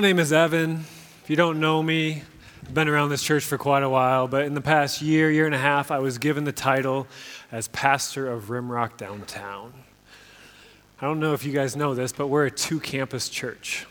My name is Evan. If you don't know me, I've been around this church for quite a while, but in the past year, year and a half, I was given the title as pastor of Rimrock Downtown. I don't know if you guys know this, but we're a two campus church.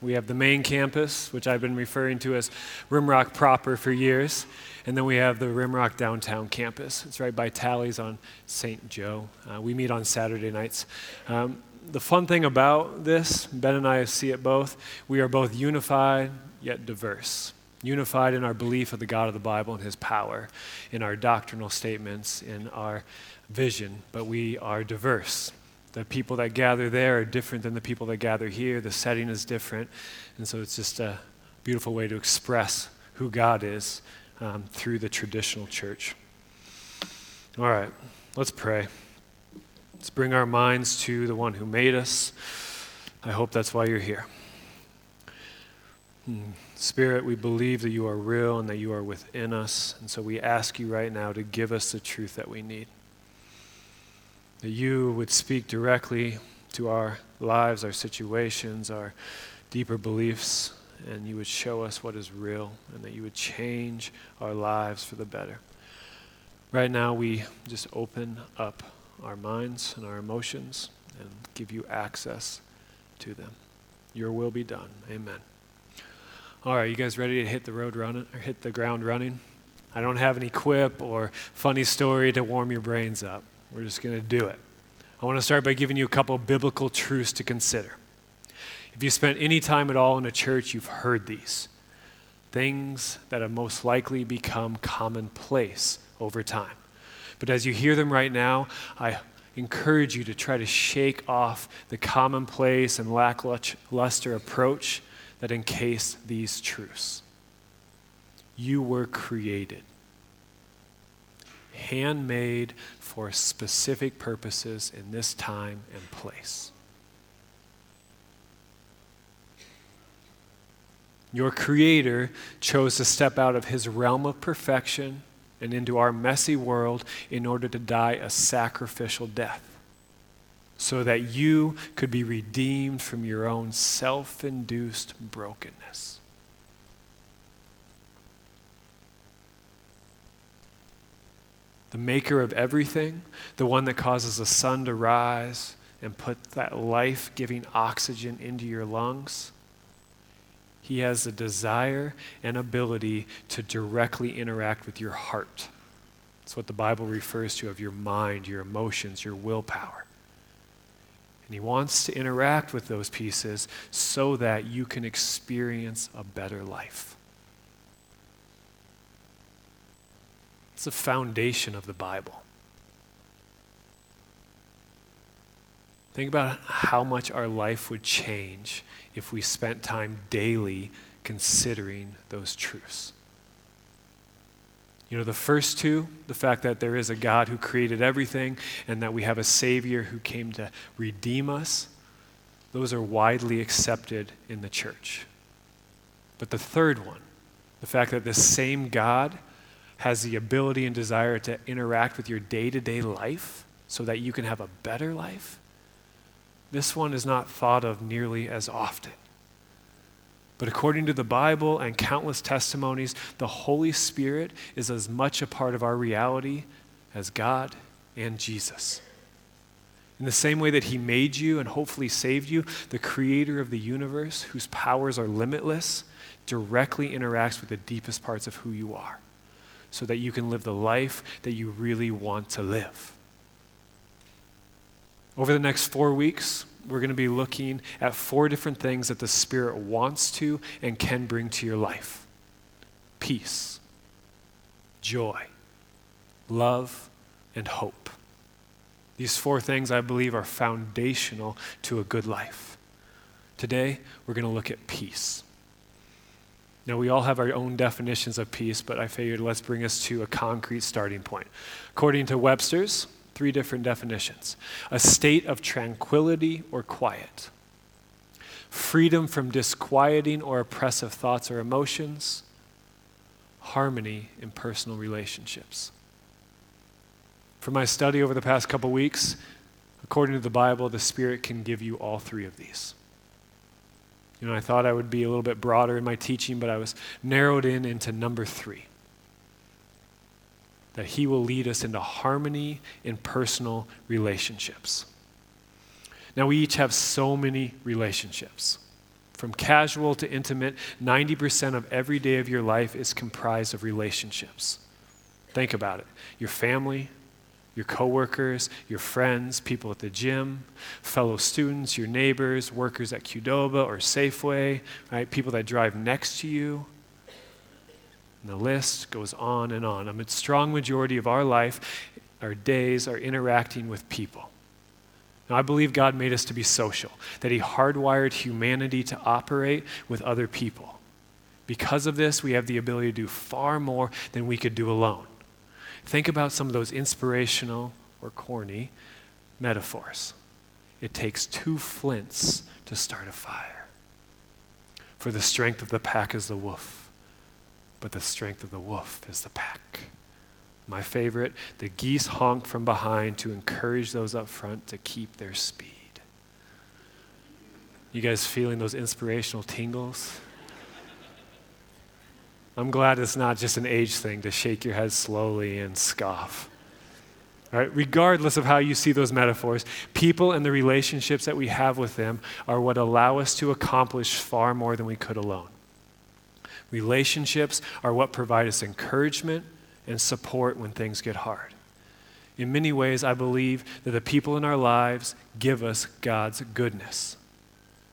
We have the main campus, which I've been referring to as Rimrock proper for years, and then we have the Rimrock Downtown campus. It's right by Tally's on St. Joe. Uh, we meet on Saturday nights. Um, the fun thing about this, Ben and I see it both, we are both unified yet diverse. Unified in our belief of the God of the Bible and his power, in our doctrinal statements, in our vision, but we are diverse. The people that gather there are different than the people that gather here. The setting is different. And so it's just a beautiful way to express who God is um, through the traditional church. All right, let's pray. Let's bring our minds to the one who made us. I hope that's why you're here. Hmm. Spirit, we believe that you are real and that you are within us. And so we ask you right now to give us the truth that we need. That you would speak directly to our lives, our situations, our deeper beliefs, and you would show us what is real and that you would change our lives for the better. Right now, we just open up our minds and our emotions and give you access to them. Your will be done. Amen. All right, you guys ready to hit the road running or hit the ground running? I don't have any quip or funny story to warm your brains up. We're just going to do it. I want to start by giving you a couple biblical truths to consider. If you spent any time at all in a church, you've heard these things that have most likely become commonplace over time. But as you hear them right now, I encourage you to try to shake off the commonplace and lackluster approach that encased these truths. You were created, handmade for specific purposes in this time and place. Your Creator chose to step out of His realm of perfection and into our messy world in order to die a sacrificial death so that you could be redeemed from your own self induced brokenness. The maker of everything, the one that causes the sun to rise and put that life giving oxygen into your lungs he has a desire and ability to directly interact with your heart. That's what the Bible refers to of your mind, your emotions, your willpower. And He wants to interact with those pieces so that you can experience a better life. It's the foundation of the Bible. Think about how much our life would change if we spent time daily considering those truths. You know, the first two, the fact that there is a God who created everything and that we have a Savior who came to redeem us, those are widely accepted in the church. But the third one, the fact that this same God has the ability and desire to interact with your day to day life so that you can have a better life, this one is not thought of nearly as often. But according to the Bible and countless testimonies, the Holy Spirit is as much a part of our reality as God and Jesus. In the same way that He made you and hopefully saved you, the Creator of the universe, whose powers are limitless, directly interacts with the deepest parts of who you are so that you can live the life that you really want to live. Over the next four weeks, we're going to be looking at four different things that the Spirit wants to and can bring to your life peace, joy, love, and hope. These four things, I believe, are foundational to a good life. Today, we're going to look at peace. Now, we all have our own definitions of peace, but I figured let's bring us to a concrete starting point. According to Webster's, three different definitions a state of tranquility or quiet, freedom from disquieting or oppressive thoughts or emotions, harmony in personal relationships. For my study over the past couple weeks, according to the Bible, the Spirit can give you all three of these. You know, I thought I would be a little bit broader in my teaching, but I was narrowed in into number three that He will lead us into harmony in personal relationships. Now, we each have so many relationships. From casual to intimate, 90% of every day of your life is comprised of relationships. Think about it your family, your coworkers, your friends, people at the gym, fellow students, your neighbors, workers at Qdoba or Safeway, right? People that drive next to you. And the list goes on and on. A strong majority of our life, our days, are interacting with people. Now, I believe God made us to be social, that He hardwired humanity to operate with other people. Because of this, we have the ability to do far more than we could do alone. Think about some of those inspirational or corny metaphors. It takes two flints to start a fire. For the strength of the pack is the wolf, but the strength of the wolf is the pack. My favorite, the geese honk from behind to encourage those up front to keep their speed. You guys feeling those inspirational tingles? I'm glad it's not just an age thing to shake your head slowly and scoff. Right? Regardless of how you see those metaphors, people and the relationships that we have with them are what allow us to accomplish far more than we could alone. Relationships are what provide us encouragement and support when things get hard. In many ways, I believe that the people in our lives give us God's goodness.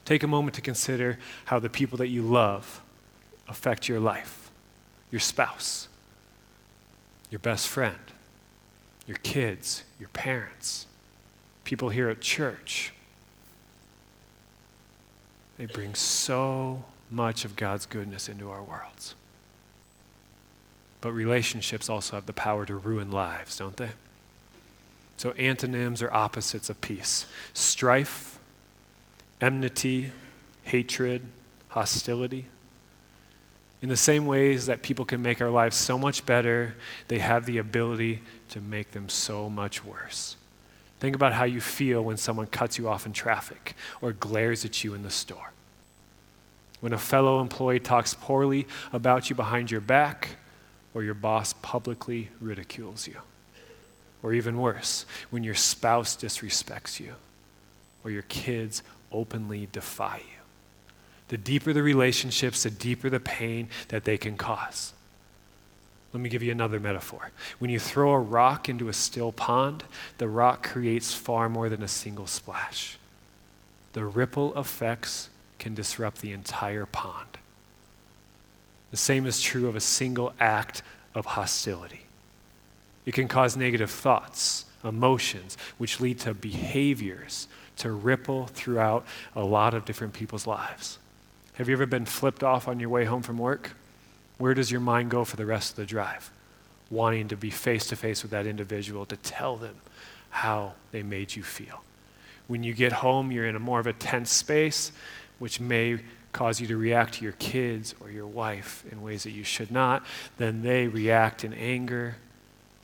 Take a moment to consider how the people that you love affect your life your spouse, your best friend, your kids, your parents, people here at church. They bring so much of God's goodness into our worlds. But relationships also have the power to ruin lives, don't they? So, antonyms or opposites of peace strife, enmity, hatred, hostility. In the same ways that people can make our lives so much better, they have the ability to make them so much worse. Think about how you feel when someone cuts you off in traffic or glares at you in the store. When a fellow employee talks poorly about you behind your back, or your boss publicly ridicules you. Or even worse, when your spouse disrespects you, or your kids openly defy you. The deeper the relationships, the deeper the pain that they can cause. Let me give you another metaphor. When you throw a rock into a still pond, the rock creates far more than a single splash. The ripple effects can disrupt the entire pond. The same is true of a single act of hostility. It can cause negative thoughts, emotions, which lead to behaviors to ripple throughout a lot of different people's lives. Have you ever been flipped off on your way home from work? Where does your mind go for the rest of the drive? Wanting to be face to face with that individual to tell them how they made you feel. When you get home, you're in a more of a tense space, which may cause you to react to your kids or your wife in ways that you should not. Then they react in anger,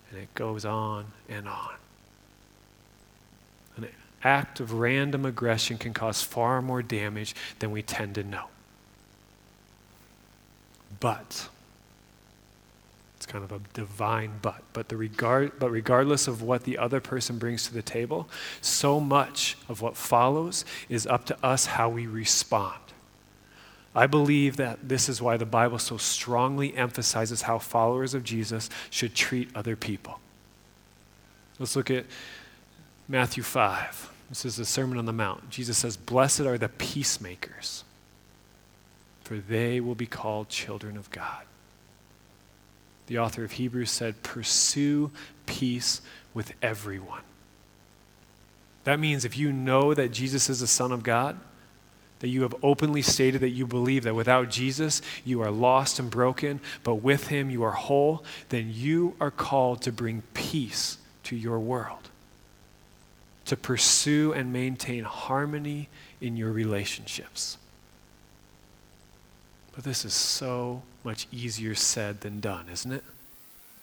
and it goes on and on. An act of random aggression can cause far more damage than we tend to know. But, kind of a divine but, but, the regard, but regardless of what the other person brings to the table, so much of what follows is up to us how we respond. I believe that this is why the Bible so strongly emphasizes how followers of Jesus should treat other people. Let's look at Matthew 5. This is the Sermon on the Mount. Jesus says, Blessed are the peacemakers for they will be called children of God. The author of Hebrews said, Pursue peace with everyone. That means if you know that Jesus is the Son of God, that you have openly stated that you believe that without Jesus you are lost and broken, but with him you are whole, then you are called to bring peace to your world, to pursue and maintain harmony in your relationships. But this is so much easier said than done, isn't it?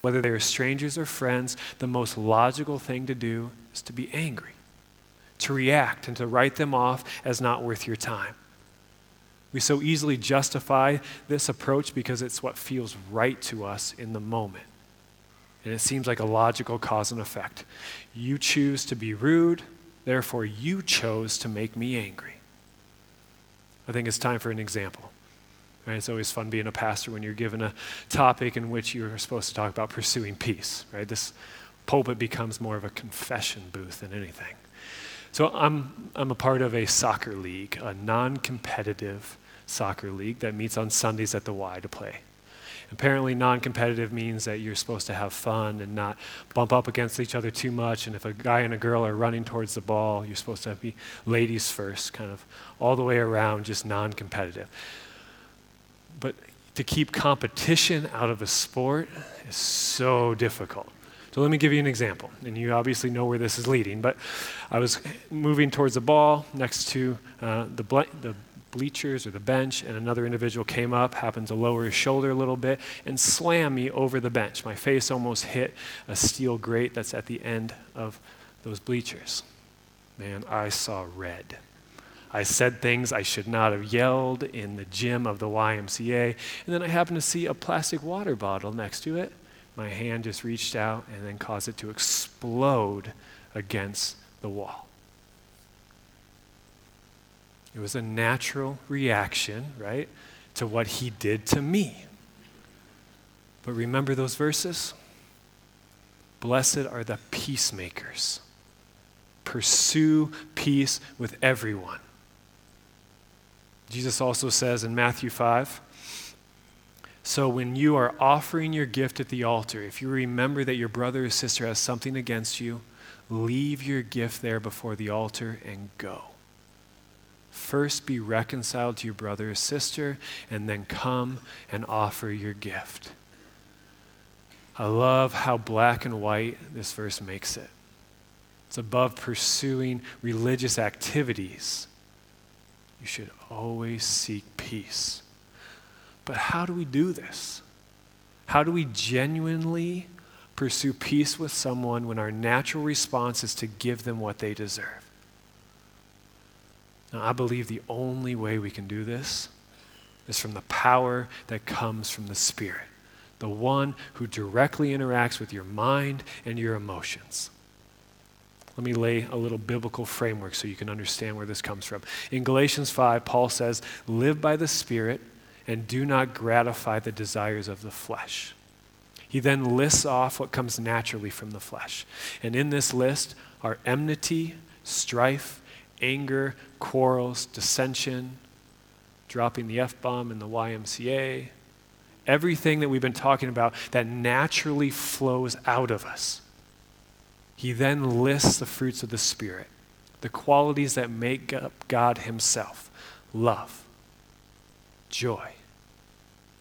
Whether they are strangers or friends, the most logical thing to do is to be angry, to react, and to write them off as not worth your time. We so easily justify this approach because it's what feels right to us in the moment. And it seems like a logical cause and effect. You choose to be rude, therefore, you chose to make me angry. I think it's time for an example. Right? It's always fun being a pastor when you're given a topic in which you're supposed to talk about pursuing peace. Right? This pulpit becomes more of a confession booth than anything. So I'm, I'm a part of a soccer league, a non competitive soccer league that meets on Sundays at the Y to play. Apparently, non competitive means that you're supposed to have fun and not bump up against each other too much. And if a guy and a girl are running towards the ball, you're supposed to be ladies first, kind of all the way around, just non competitive. But to keep competition out of a sport is so difficult. So let me give you an example. And you obviously know where this is leading. But I was moving towards the ball next to uh, the, the bleachers or the bench, and another individual came up, happened to lower his shoulder a little bit, and slam me over the bench. My face almost hit a steel grate that's at the end of those bleachers. Man, I saw red. I said things I should not have yelled in the gym of the YMCA, and then I happened to see a plastic water bottle next to it. My hand just reached out and then caused it to explode against the wall. It was a natural reaction, right, to what he did to me. But remember those verses? Blessed are the peacemakers. Pursue peace with everyone. Jesus also says in Matthew 5 So when you are offering your gift at the altar, if you remember that your brother or sister has something against you, leave your gift there before the altar and go. First be reconciled to your brother or sister, and then come and offer your gift. I love how black and white this verse makes it. It's above pursuing religious activities. You should always seek peace. But how do we do this? How do we genuinely pursue peace with someone when our natural response is to give them what they deserve? Now, I believe the only way we can do this is from the power that comes from the Spirit, the one who directly interacts with your mind and your emotions. Let me lay a little biblical framework so you can understand where this comes from. In Galatians 5, Paul says, Live by the Spirit and do not gratify the desires of the flesh. He then lists off what comes naturally from the flesh. And in this list are enmity, strife, anger, quarrels, dissension, dropping the F bomb in the YMCA, everything that we've been talking about that naturally flows out of us. He then lists the fruits of the Spirit, the qualities that make up God Himself love, joy,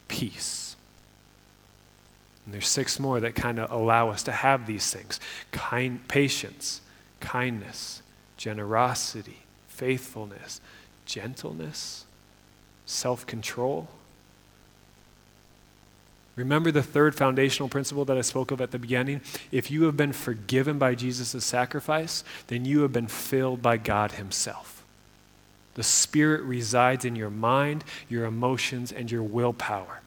peace. And there's six more that kind of allow us to have these things kind, patience, kindness, generosity, faithfulness, gentleness, self control. Remember the third foundational principle that I spoke of at the beginning? If you have been forgiven by Jesus' sacrifice, then you have been filled by God Himself. The Spirit resides in your mind, your emotions, and your willpower.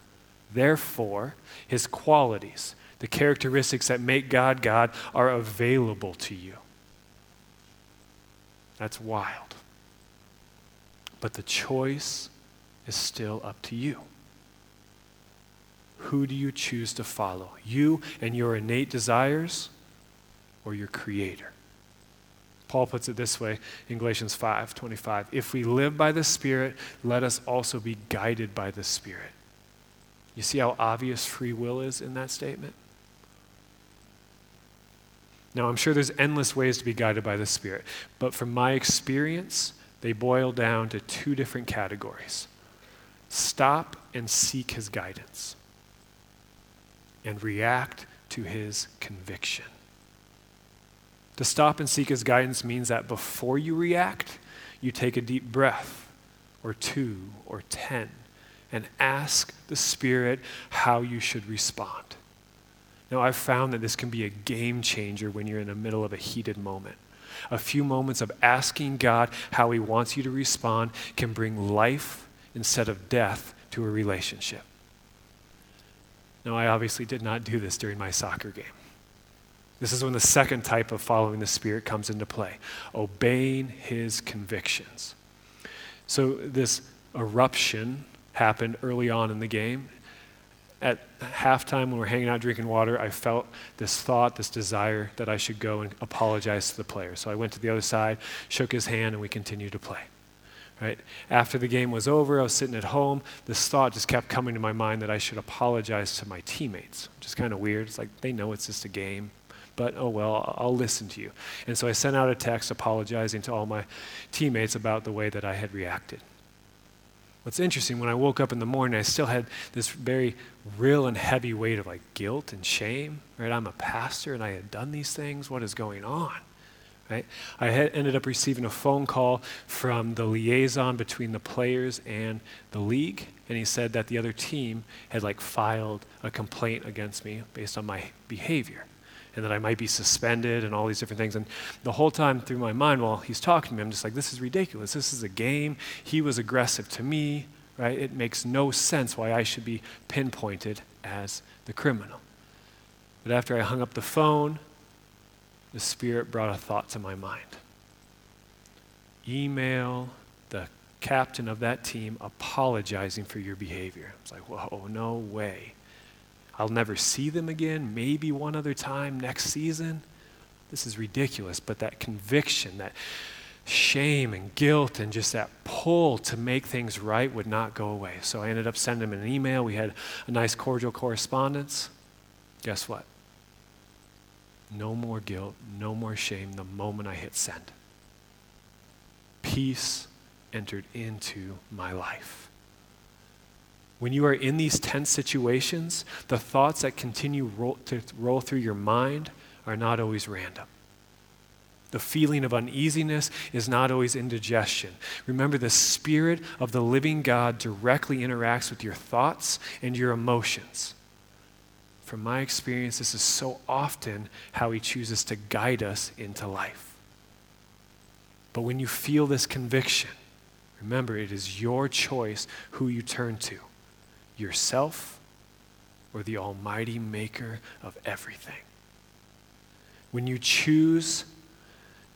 Therefore, His qualities, the characteristics that make God God, are available to you. That's wild. But the choice is still up to you. Who do you choose to follow? You and your innate desires or your creator? Paul puts it this way in Galatians 5 25. If we live by the Spirit, let us also be guided by the Spirit. You see how obvious free will is in that statement? Now, I'm sure there's endless ways to be guided by the Spirit, but from my experience, they boil down to two different categories stop and seek His guidance, and react to His conviction. To stop and seek His guidance means that before you react, you take a deep breath, or two, or ten, and ask the Spirit how you should respond. Now, I've found that this can be a game changer when you're in the middle of a heated moment. A few moments of asking God how He wants you to respond can bring life instead of death to a relationship. Now, I obviously did not do this during my soccer game. This is when the second type of following the Spirit comes into play obeying his convictions. So, this eruption happened early on in the game. At halftime, when we're hanging out drinking water, I felt this thought, this desire that I should go and apologize to the player. So I went to the other side, shook his hand, and we continued to play. Right? After the game was over, I was sitting at home. This thought just kept coming to my mind that I should apologize to my teammates, which is kind of weird. It's like they know it's just a game, but oh well, I'll listen to you. And so I sent out a text apologizing to all my teammates about the way that I had reacted. What's interesting, when I woke up in the morning, I still had this very real and heavy weight of like guilt and shame, right? I'm a pastor and I had done these things. What is going on? Right? I ended up receiving a phone call from the liaison between the players and the league, and he said that the other team had like filed a complaint against me based on my behavior and that I might be suspended and all these different things. And the whole time through my mind while he's talking to me, I'm just like, this is ridiculous. This is a game. He was aggressive to me, right? It makes no sense why I should be pinpointed as the criminal. But after I hung up the phone, the Spirit brought a thought to my mind. Email the captain of that team apologizing for your behavior. I was like, whoa, no way. I'll never see them again, maybe one other time next season. This is ridiculous. But that conviction, that shame and guilt, and just that pull to make things right would not go away. So I ended up sending him an email. We had a nice, cordial correspondence. Guess what? No more guilt, no more shame the moment I hit send. Peace entered into my life. When you are in these tense situations, the thoughts that continue to roll through your mind are not always random. The feeling of uneasiness is not always indigestion. Remember, the Spirit of the living God directly interacts with your thoughts and your emotions from my experience, this is so often how He chooses to guide us into life. But when you feel this conviction, remember it is your choice who you turn to yourself or the Almighty Maker of everything. When you choose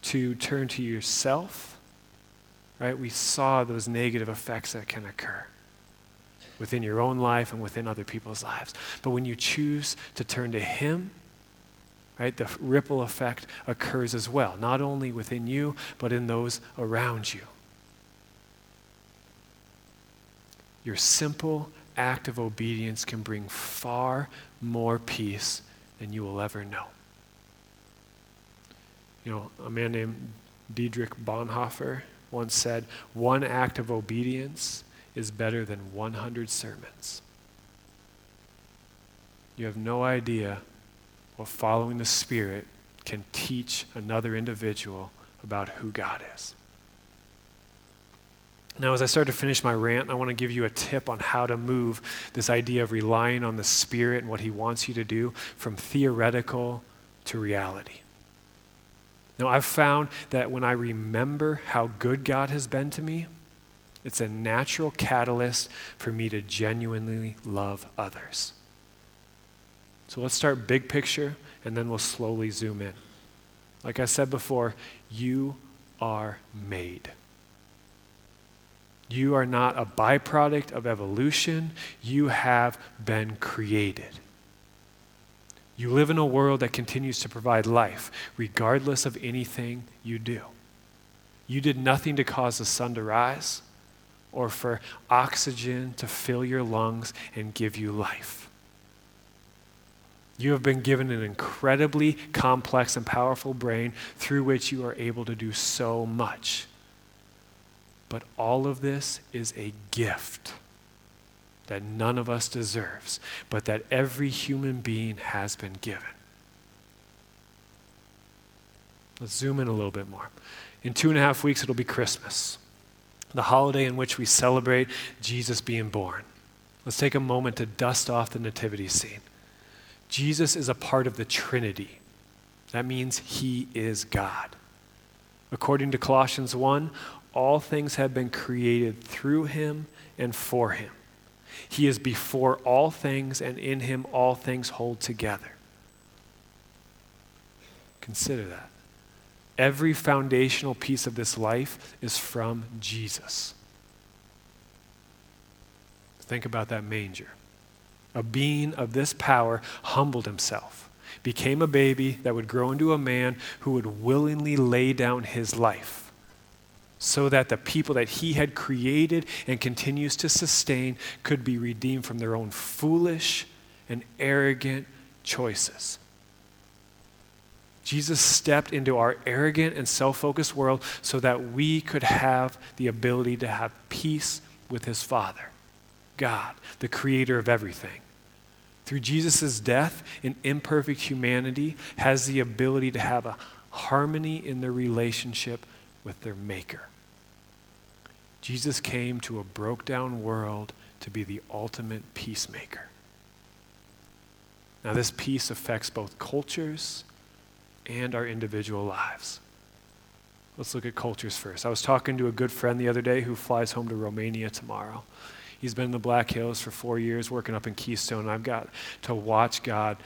to turn to yourself, right, we saw those negative effects that can occur within your own life and within other people's lives. But when you choose to turn to Him, right, the ripple effect occurs as well, not only within you, but in those around you. Your simple act of obedience can bring far more peace than you will ever know. You know, a man named Dietrich Bonhoeffer once said, One act of obedience is better than 100 sermons. You have no idea what following the Spirit can teach another individual about who God is. Now, as I start to finish my rant, I want to give you a tip on how to move this idea of relying on the Spirit and what He wants you to do from theoretical to reality. Now, I've found that when I remember how good God has been to me, it's a natural catalyst for me to genuinely love others. So let's start big picture and then we'll slowly zoom in. Like I said before, you are made. You are not a byproduct of evolution, you have been created. You live in a world that continues to provide life, regardless of anything you do. You did nothing to cause the sun to rise or for oxygen to fill your lungs and give you life. You have been given an incredibly complex and powerful brain through which you are able to do so much. But all of this is a gift that none of us deserves, but that every human being has been given. Let's zoom in a little bit more. In two and a half weeks, it'll be Christmas the holiday in which we celebrate Jesus being born. Let's take a moment to dust off the nativity scene. Jesus is a part of the Trinity. That means he is God. According to Colossians 1, all things have been created through him and for him. He is before all things, and in him all things hold together. Consider that. Every foundational piece of this life is from Jesus. Think about that manger. A being of this power humbled himself, became a baby that would grow into a man who would willingly lay down his life so that the people that he had created and continues to sustain could be redeemed from their own foolish and arrogant choices. Jesus stepped into our arrogant and self focused world so that we could have the ability to have peace with his Father, God, the creator of everything. Through Jesus' death, an imperfect humanity has the ability to have a harmony in their relationship with their Maker. Jesus came to a broke down world to be the ultimate peacemaker. Now, this peace affects both cultures and our individual lives. Let's look at cultures first. I was talking to a good friend the other day who flies home to Romania tomorrow. He's been in the Black Hills for four years, working up in Keystone, I've got to watch God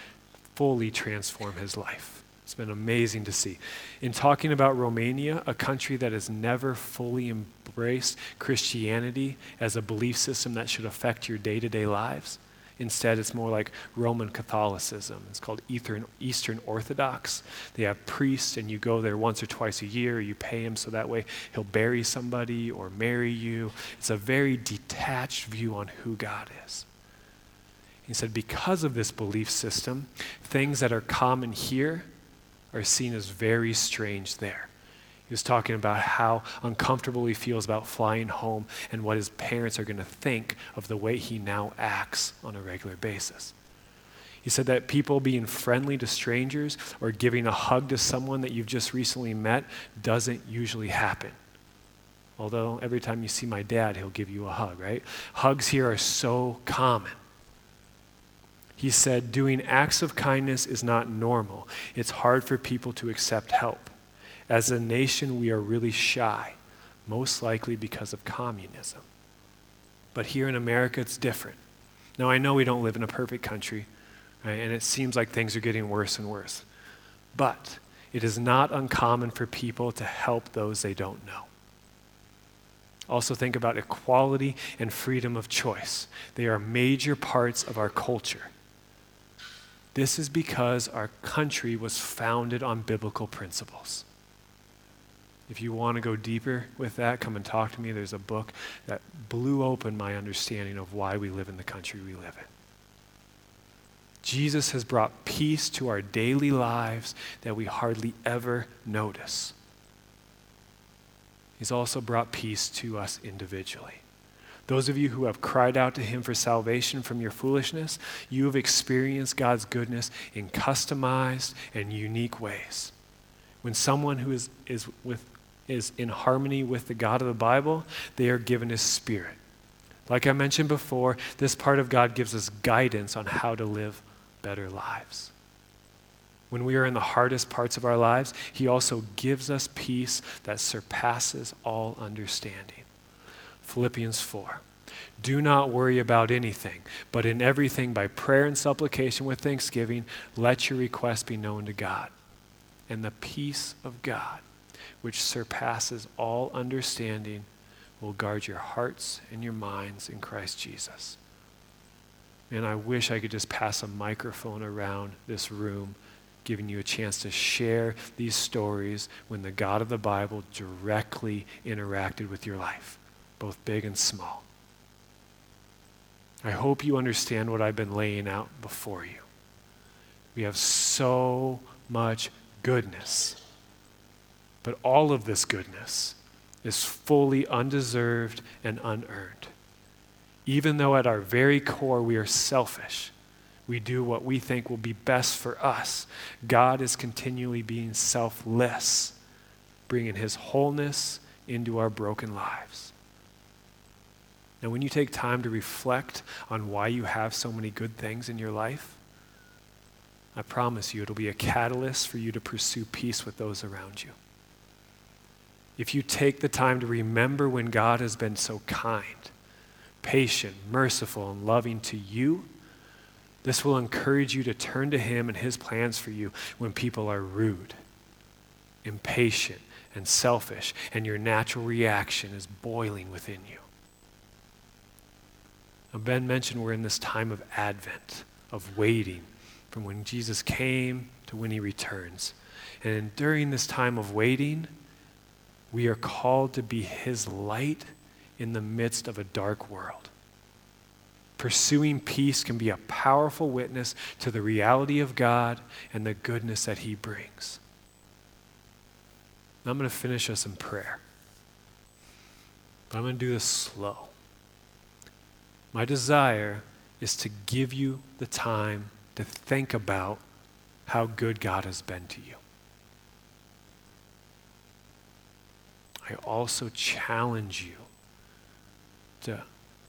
fully transform his life. It's been amazing to see. In talking about Romania, a country that has never fully embraced Christianity as a belief system that should affect your day to day lives, Instead, it's more like Roman Catholicism. It's called Eastern Orthodox. They have priests, and you go there once or twice a year. You pay him so that way he'll bury somebody or marry you. It's a very detached view on who God is. He said, because of this belief system, things that are common here are seen as very strange there. He was talking about how uncomfortable he feels about flying home and what his parents are going to think of the way he now acts on a regular basis. He said that people being friendly to strangers or giving a hug to someone that you've just recently met doesn't usually happen. Although every time you see my dad, he'll give you a hug, right? Hugs here are so common. He said, doing acts of kindness is not normal. It's hard for people to accept help. As a nation, we are really shy, most likely because of communism. But here in America, it's different. Now, I know we don't live in a perfect country, right, and it seems like things are getting worse and worse. But it is not uncommon for people to help those they don't know. Also, think about equality and freedom of choice. They are major parts of our culture. This is because our country was founded on biblical principles. If you want to go deeper with that, come and talk to me. There's a book that blew open my understanding of why we live in the country we live in. Jesus has brought peace to our daily lives that we hardly ever notice. He's also brought peace to us individually. Those of you who have cried out to Him for salvation from your foolishness, you have experienced God's goodness in customized and unique ways. When someone who is, is with is in harmony with the God of the Bible, they are given His Spirit. Like I mentioned before, this part of God gives us guidance on how to live better lives. When we are in the hardest parts of our lives, He also gives us peace that surpasses all understanding. Philippians 4. Do not worry about anything, but in everything by prayer and supplication with thanksgiving, let your requests be known to God. And the peace of God, which surpasses all understanding, will guard your hearts and your minds in Christ Jesus. And I wish I could just pass a microphone around this room, giving you a chance to share these stories when the God of the Bible directly interacted with your life, both big and small. I hope you understand what I've been laying out before you. We have so much goodness but all of this goodness is fully undeserved and unearned. Even though at our very core we are selfish, we do what we think will be best for us. God is continually being selfless, bringing His wholeness into our broken lives. Now, when you take time to reflect on why you have so many good things in your life, I promise you it'll be a catalyst for you to pursue peace with those around you if you take the time to remember when God has been so kind, patient, merciful, and loving to you, this will encourage you to turn to Him and His plans for you when people are rude, impatient, and selfish, and your natural reaction is boiling within you. Now, Ben mentioned we're in this time of Advent, of waiting from when Jesus came to when He returns. And during this time of waiting, we are called to be His light in the midst of a dark world. Pursuing peace can be a powerful witness to the reality of God and the goodness that He brings. I'm going to finish us in prayer. But I'm going to do this slow. My desire is to give you the time to think about how good God has been to you. I also challenge you to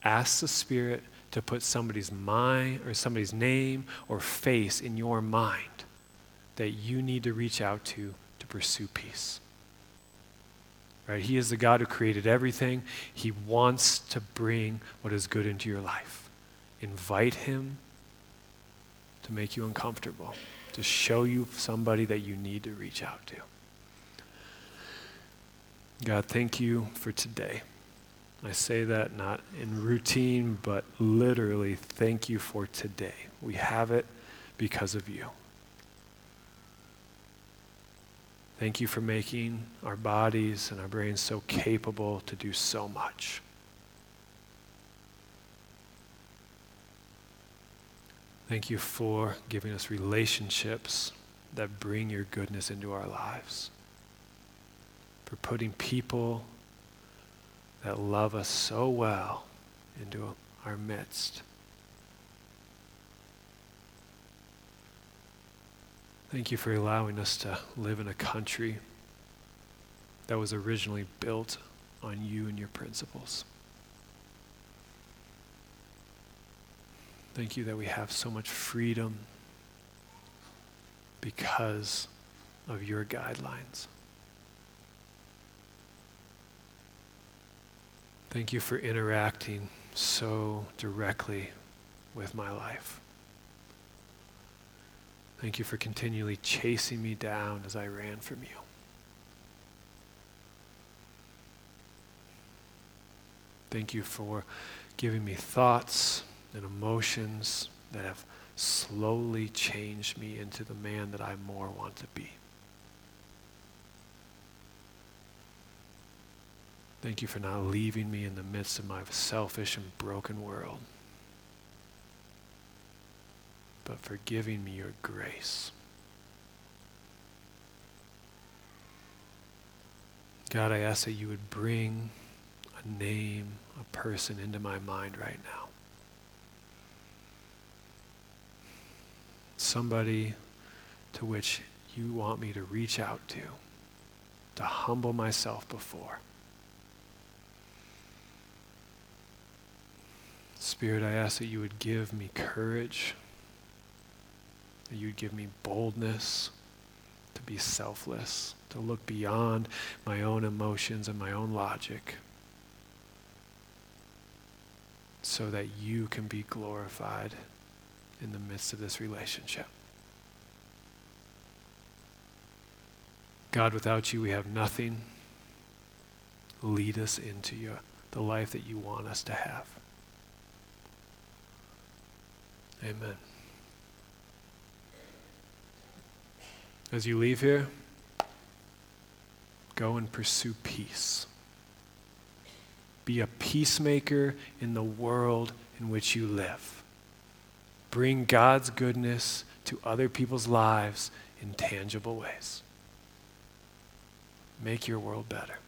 ask the Spirit to put somebody's mind or somebody's name or face in your mind that you need to reach out to to pursue peace. Right? He is the God who created everything. He wants to bring what is good into your life. Invite him to make you uncomfortable, to show you somebody that you need to reach out to. God, thank you for today. I say that not in routine, but literally, thank you for today. We have it because of you. Thank you for making our bodies and our brains so capable to do so much. Thank you for giving us relationships that bring your goodness into our lives, for putting people that love us so well into our midst. Thank you for allowing us to live in a country that was originally built on you and your principles. Thank you that we have so much freedom because of your guidelines. Thank you for interacting so directly with my life. Thank you for continually chasing me down as I ran from you. Thank you for giving me thoughts and emotions that have slowly changed me into the man that I more want to be. Thank you for not leaving me in the midst of my selfish and broken world, but for giving me your grace. God, I ask that you would bring a name, a person into my mind right now. Somebody to which you want me to reach out to, to humble myself before. Spirit, I ask that you would give me courage, that you would give me boldness to be selfless, to look beyond my own emotions and my own logic, so that you can be glorified in the midst of this relationship. God, without you, we have nothing. Lead us into your, the life that you want us to have. Amen. As you leave here, go and pursue peace. Be a peacemaker in the world in which you live. Bring God's goodness to other people's lives in tangible ways. Make your world better.